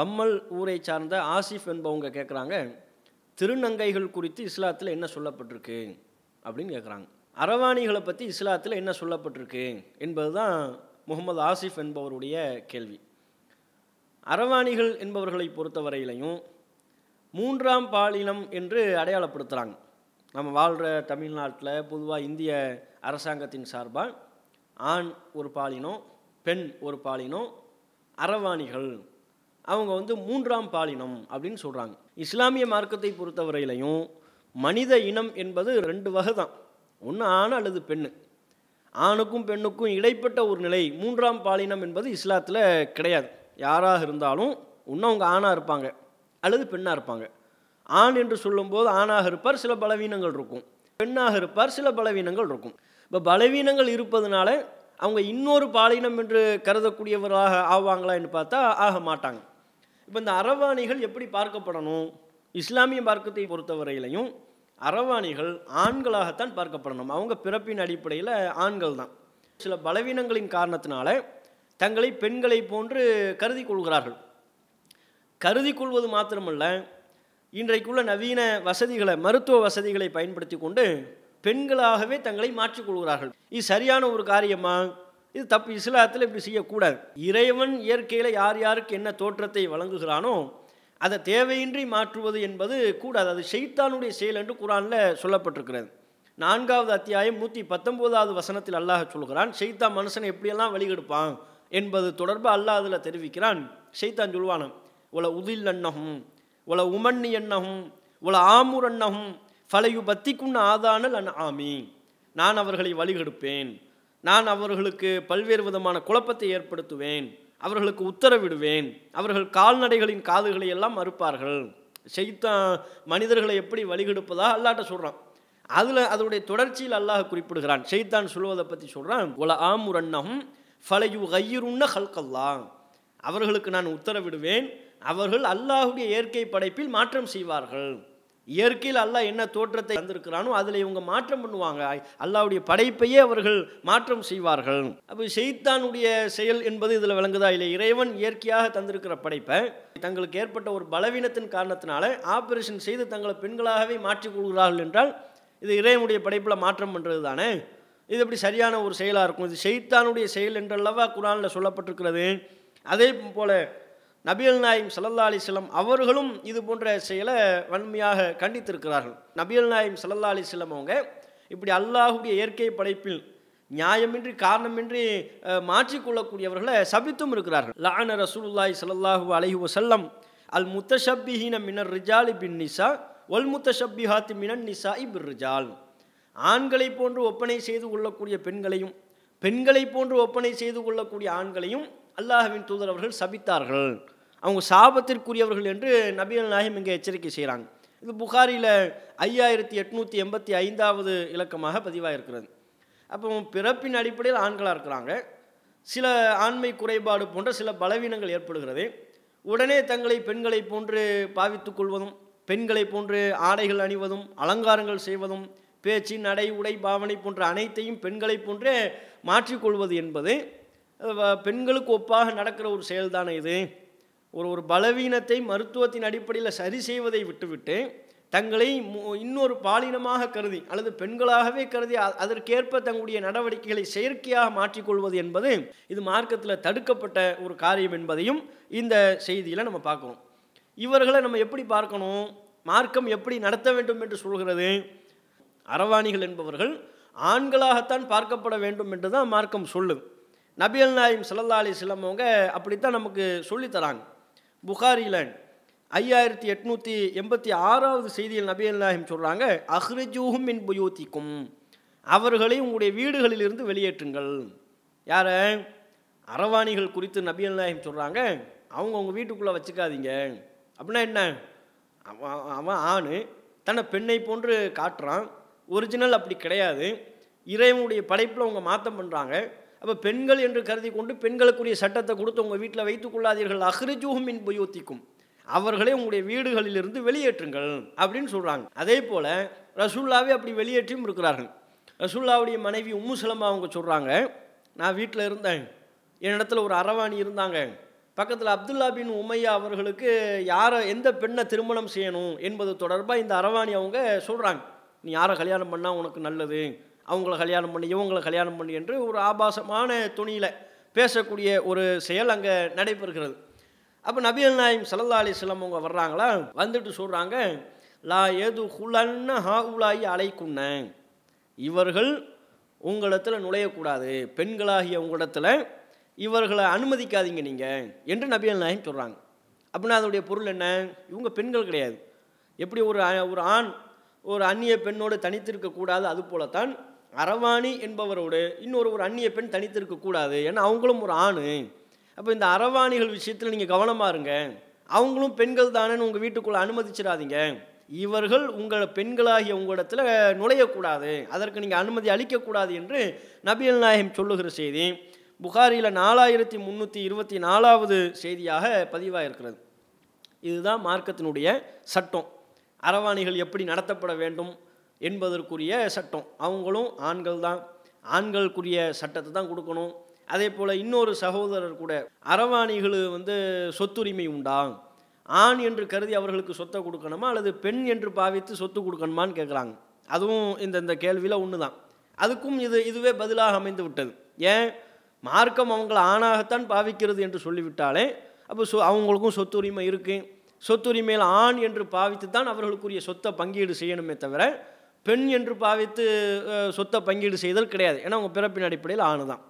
பம்மல் ஊரை சார்ந்த ஆசிஃப் என்பவங்க கேட்குறாங்க திருநங்கைகள் குறித்து இஸ்லாத்தில் என்ன சொல்லப்பட்டிருக்கு? அப்படின்னு கேட்குறாங்க அரவாணிகளை பற்றி இஸ்லாத்தில் என்ன சொல்லப்பட்டிருக்கு என்பது தான் முகமது ஆசிஃப் என்பவருடைய கேள்வி. அரவாணிகள் என்பவர்களை பொறுத்தவரையிலையும் மூன்றாம் பாலினம் என்று அடையாளப்படுத்துகிறாங்க நம்ம வாழ்கிற தமிழ்நாட்டில் பொதுவாக இந்திய அரசாங்கத்தின் சார்பாக ஆண் ஒரு பாலினம் பெண் ஒரு பாலினம் அரவாணிகள் அவங்க வந்து மூன்றாம் பாலினம் அப்படின்னு சொல்கிறாங்க இஸ்லாமிய மார்க்கத்தை பொறுத்தவரையிலையும் மனித இனம் என்பது ரெண்டு வகை தான். ஒன்று ஆண் அல்லது பெண்ணு. ஆணுக்கும் பெண்ணுக்கும் இடைப்பட்ட ஒரு நிலை மூன்றாம் பாலினம் என்பது இஸ்லாத்தில் கிடையாது. யாராக இருந்தாலும் ஒன்று அவங்க ஆணாக இருப்பாங்க அல்லது பெண்ணாக இருப்பாங்க. ஆண் என்று சொல்லும்போது ஆணாக இருப்பார் சில பலவீனங்கள் இருக்கும். பெண்ணாக இருப்பார் சில பலவீனங்கள் இருக்கும். இப்போ பலவீனங்கள் இருப்பதனால அவங்க இன்னொரு பாலினம் என்று கருதக்கூடியவராக ஆவாங்களான்னு பார்த்தா ஆக மாட்டாங்க. இப்போ இந்த அரவாணிகள் எப்படி பார்க்கப்படணும்? இஸ்லாமிய மார்க்கத்தை பொறுத்தவரையிலையும் அரவாணிகள் ஆண்களாகத்தான் பார்க்கப்படணும். அவங்க பிறப்பின் அடிப்படையில் ஆண்கள் தான். சில பலவீனங்களின் காரணத்தினால தங்களை பெண்களை போன்று கருதி கொள்கிறார்கள். கருதி கொள்வது மாத்திரமல்ல இன்றைக்குள்ள நவீன வசதிகளை மருத்துவ வசதிகளை பயன்படுத்தி கொண்டு பெண்களாகவே தங்களை மாற்றிக்கொள்கிறார்கள் இது சரியான ஒரு காரியமா? இது தப்பு. இஸ்லாத்தில் இப்படி செய்யக்கூடாது. இறைவன் இயற்கையில் யார் யாருக்கு என்ன தோற்றத்தை வழங்குகிறானோ அதை தேவையின்றி மாற்றுவது என்பது கூடாது. அது ஷெய்தானுடைய செயல் என்று குரானில் சொல்லப்பட்டிருக்கிறது. நான்காவது அத்தியாயம் நூற்றி பத்தொம்போதாவது வசனத்தில் அல்லாஹ் சொல்கிறான் ஷெய்தா மனுஷனை எப்படியெல்லாம் வழிகெடுப்பான்? என்பது தொடர்பாக அல்லாஹ் அதில் தெரிவிக்கிறான். ஷெய்தான் சொல்வானாம் உல உதில் அன்னகும் உல உமன்னி எண்ணகும் உல ஆமுர் அன்னகும் ஃபலையு பத்திக்குன்னு ஆதானல் அன் ஆமி நான் அவர்களை வழிகெடுப்பேன். நான் அவர்களுக்கு பல்வேறு விதமான குழப்பத்தை ஏற்படுத்துவேன். அவர்களுக்கு உத்தரவிடுவேன். அவர்கள் கால்நடைகளின் காதுகளை எல்லாம் மறுப்பார்கள் செய்தான் மனிதர்களை எப்படி வழிகெடுப்பதா? அல்லாட்ட சொல்கிறான் அதில் அதனுடைய தொடர்ச்சியில் அல்லாஹ் குறிப்பிடுகிறான். செய்தான் சொல்வதை பற்றி சொல்கிறான் உல ஆமுரன்னகும் ஃபலையு கையிருன்ன ஹல்கல்லா அவர்களுக்கு நான் உத்தரவிடுவேன். அவர்கள் அல்லாஹுடைய இயற்கை படைப்பில் மாற்றம் செய்வார்கள். இயற்கையில் அல்லாஹ் என்ன தோற்றத்தை தந்திருக்கிறானோ அதில் இவங்க மாற்றம் பண்ணுவாங்க. அல்லாஹ்வுடைய படைப்பையே அவர்கள் மாற்றம் செய்வார்கள். அப்போ செய்தானுடைய செயல் என்பது இதில் விளங்குதா இல்லை இறைவன் இயற்கையாக தந்திருக்கிற படைப்பை தங்களுக்கு ஏற்பட்ட ஒரு பலவீனத்தின் காரணத்தினால ஆபரேஷன் செய்து தங்களை பெண்களாகவே மாற்றிக் கொள்கிறார்கள் என்றால் இது இறைவனுடைய படைப்பில் மாற்றம் பண்ணுறது தானே? இது எப்படி சரியான ஒரு செயலாக இருக்கும்? இது செய்தானுடைய செயல் என்றல்லவா குரானில் சொல்லப்பட்டிருக்கிறது. அதே போல நபியல் நாயிம் சல்லல்லா அலிஸ்லம் அவர்களும் இது போன்ற செயலை வன்மையாக கண்டித்திருக்கிறார்கள். நபியல் நாயிம் சல்லல்லா அலிஸ்லம் அவங்க இப்படி அல்லாஹுடைய இயற்கை படைப்பில் நியாயமின்றி காரணமின்றி மாற்றிக்கொள்ளக்கூடியவர்களை சபித்தும் இருக்கிறார்கள். லான ரசூலுல்லாய் ஸல்லல்லாஹு அலஹி வசல்லம் அல் முத்தஷப்பிஹீன மினர் ரிஜாலி பின் நிசா ஒல் முத்தஷப்பிஹாத்து மினன் நிசா பிர் ரிஜால். ஆண்களை போன்று ஒப்பனை செய்து கொள்ளக்கூடிய பெண்களையும் பெண்களை போன்று ஒப்பனை செய்து கொள்ளக்கூடிய ஆண்களையும் அல்லாஹ்வின் தூதர் அவர்கள் சபித்தார்கள். அவங்க சாபத்திற்குரியவர்கள் என்று நபிகள் நாயம் இங்கே எச்சரிக்கை செய்கிறாங்க. இது புகாரியில் ஐயாயிரத்தி எட்நூற்றி எண்பத்தி ஐந்தாவது இலக்கமாக பதிவாக இருக்கிறது அப்போ பிறப்பின் அடிப்படையில் ஆண்களாக இருக்கிறாங்க. சில ஆண்மை குறைபாடு போன்ற சில பலவீனங்கள் ஏற்படுகிறது. உடனே தங்களை பெண்களை போன்று பாவித்து கொள்வதும் பெண்களை போன்று ஆடைகள் அணிவதும் அலங்காரங்கள் செய்வதும் பேச்சு நடை உடை பாவனை போன்ற அனைத்தையும் பெண்களை போன்றே மாற்றிக்கொள்வது என்பது பெண்களுக்கு ஒப்பாக நடக்கிற ஒரு செயல்தானே இது? ஒரு ஒரு பலவீனத்தை மருத்துவத்தின் அடிப்படையில் சரி செய்வதை விட்டுவிட்டு தங்களை மு- இன்னொரு பாலினமாக கருதி அல்லது பெண்களாகவே கருதி அதற்கேற்ப தங்களுடைய நடவடிக்கைகளை செயற்கையாக மாற்றிக்கொள்வது என்பது இது மார்க்கத்தில் தடுக்கப்பட்ட ஒரு காரியம் என்பதையும் இந்த செய்தியில் நம்ம பார்க்கணும். இவர்களை நம்ம எப்படி பார்க்கணும்? மார்க்கம் எப்படி நடத்த வேண்டும் என்று சொல்கிறது? அரவாணிகள் என்பவர்கள் ஆண்களாகத்தான் பார்க்கப்பட வேண்டும் என்று தான் மார்க்கம் சொல்லுது. நபியல் நாயிம் சல்லா அலி சிலம்பவங்க அப்படித்தான் நமக்கு சொல்லித் தராங்க புகாரியில் ஐயாயிரத்தி எட்நூற்றி எண்பத்தி ஆறாவது செய்தியில் நபியல் நாயிம் சொல்கிறாங்க அஹ்ரிஜூஹும் மின் புயூத்திக்கும். அவர்களை உங்களுடைய வீடுகளிலிருந்து வெளியேற்றுங்கள். யாரை? அரவாணிகள் குறித்து நபியல் நாயிம் சொல்கிறாங்க அவங்க உங்கள் வீட்டுக்குள்ளே வச்சுக்காதீங்க. அப்படின்னா என்ன? அவன் அவன் ஆண் தன்னை பெண்ணை போன்று காட்டுறான். ஒரிஜினல் அப்படி கிடையாது. இறைவனுடைய படைப்பில் அவங்க மாற்றம் பண்ணுறாங்க அப்போ பெண்கள் என்று கருதி கொண்டு பெண்களுக்குரிய சட்டத்தை கொடுத்து உங்கள் வீட்டில் வைத்துக் கொள்ளாதீர்கள் அஹ்ரிஜூஹும் மின் புயோத்திக்கும். அவர்களே உங்களுடைய வீடுகளிலிருந்து வெளியேற்றுங்கள் அப்படின்னு சொல்கிறாங்க அதே போல் ரசூல்லாவே அப்படி வெளியேற்றியும் இருக்கிறார்கள். ரசூல்லாவுடைய மனைவி உம்மு சலமா அவங்க சொல்கிறாங்க நான் வீட்டில் இருந்தேன். என்னிடத்துல ஒரு அரவாணி இருந்தாங்க. பக்கத்தில் அப்துல்லா பின் உமையா அவர்களுக்கு யாரை எந்த பெண்ணை திருமணம் செய்யணும் என்பது தொடர்பாக இந்த அரவாணி அவங்க சொல்கிறாங்க நீ யாரை கல்யாணம் பண்ணால் உனக்கு நல்லது? அவங்கள கல்யாணம் பண்ணி இவங்களை கல்யாணம் பண்ணி என்று ஒரு ஆபாசமான துணியில் பேசக்கூடிய ஒரு செயல் அங்கே நடைபெறுகிறது. அப்போ நபியல் நாயம் சல்லா அலிஸ்லாம் அவங்க வர்றாங்களா? வந்துட்டு சொல்கிறாங்க லா ஏது ஹுலன்ன ஹாவுலாயி அலைக்குன்ன. இவர்கள் உங்களிடத்தில் நுழையக்கூடாது. பெண்களாகிய உங்களிடத்தில் இவர்களை அனுமதிக்காதீங்க நீங்கள் என்று நபியல் நாயம் சொல்கிறாங்க அப்படின்னா அதனுடைய பொருள் என்ன? இவங்க பெண்கள் கிடையாது. எப்படி ஒரு ஒரு ஆண் ஒரு அந்நிய பெண்ணோடு தனித்திருக்கக்கூடாது? அது போலத்தான் அரவாணி என்பவரோடு இன்னொரு ஒரு அந்நிய பெண் தனித்திருக்கக்கூடாது ஏன்னா அவங்களும் ஒரு ஆண். அப்போ இந்த அரவாணிகள் விஷயத்தில் நீங்கள் கவனமாக இருங்க. அவங்களும் பெண்கள் தானேன்னு உங்கள் வீட்டுக்குள்ளே அனுமதிச்சிடாதீங்க. இவர்கள் உங்கள் பெண்களாகிய உங்களிடத்தில் நுழையக்கூடாது. அதற்கு நீங்கள் அனுமதி அளிக்கக்கூடாது என்று நபியல் நாயகம் சொல்லுகிற செய்தி. புகாரியில் நாலாயிரத்தி முந்நூற்றி இருபத்தி நாலாவது செய்தியாக பதிவாக இருக்கிறது இதுதான் மார்க்கத்தினுடைய சட்டம். அரவாணிகள் எப்படி நடத்தப்பட வேண்டும்? என்பதற்குரிய சட்டம். அவங்களும் ஆண்கள் தான் ஆண்களுக்குரிய சட்டத்தை தான் கொடுக்கணும். அதே போல் இன்னொரு சகோதரர் கூட அரவாணிகள் வந்து சொத்துரிமை உண்டா? ஆண் என்று கருதி அவர்களுக்கு சொத்தை கொடுக்கணுமா? அல்லது பெண் என்று பாவித்து சொத்து கொடுக்கணுமான்னு கேட்குறாங்க அதுவும் இந்த இந்த கேள்வியில் ஒன்று தான் அதுக்கும் இது இதுவே பதிலாக அமைந்து விட்டது. ஏன்? மார்க்கம் அவங்களை ஆணாகத்தான் பாவிக்கிறது என்று சொல்லிவிட்டாலே அப்போ சொ அவங்களுக்கும் சொத்துரிமை இருக்குது சொத்துரிமையில் ஆண் என்று பாவித்து தான் அவர்களுக்குரிய சொத்தை பங்கீடு செய்யணுமே தவிர பெண் என்று பாவித்து சொத்தை பங்கீடு செய்தல் கிடையாது. ஏன்னா அவங்க பிறப்பின் அடிப்படையில் ஆணு தான்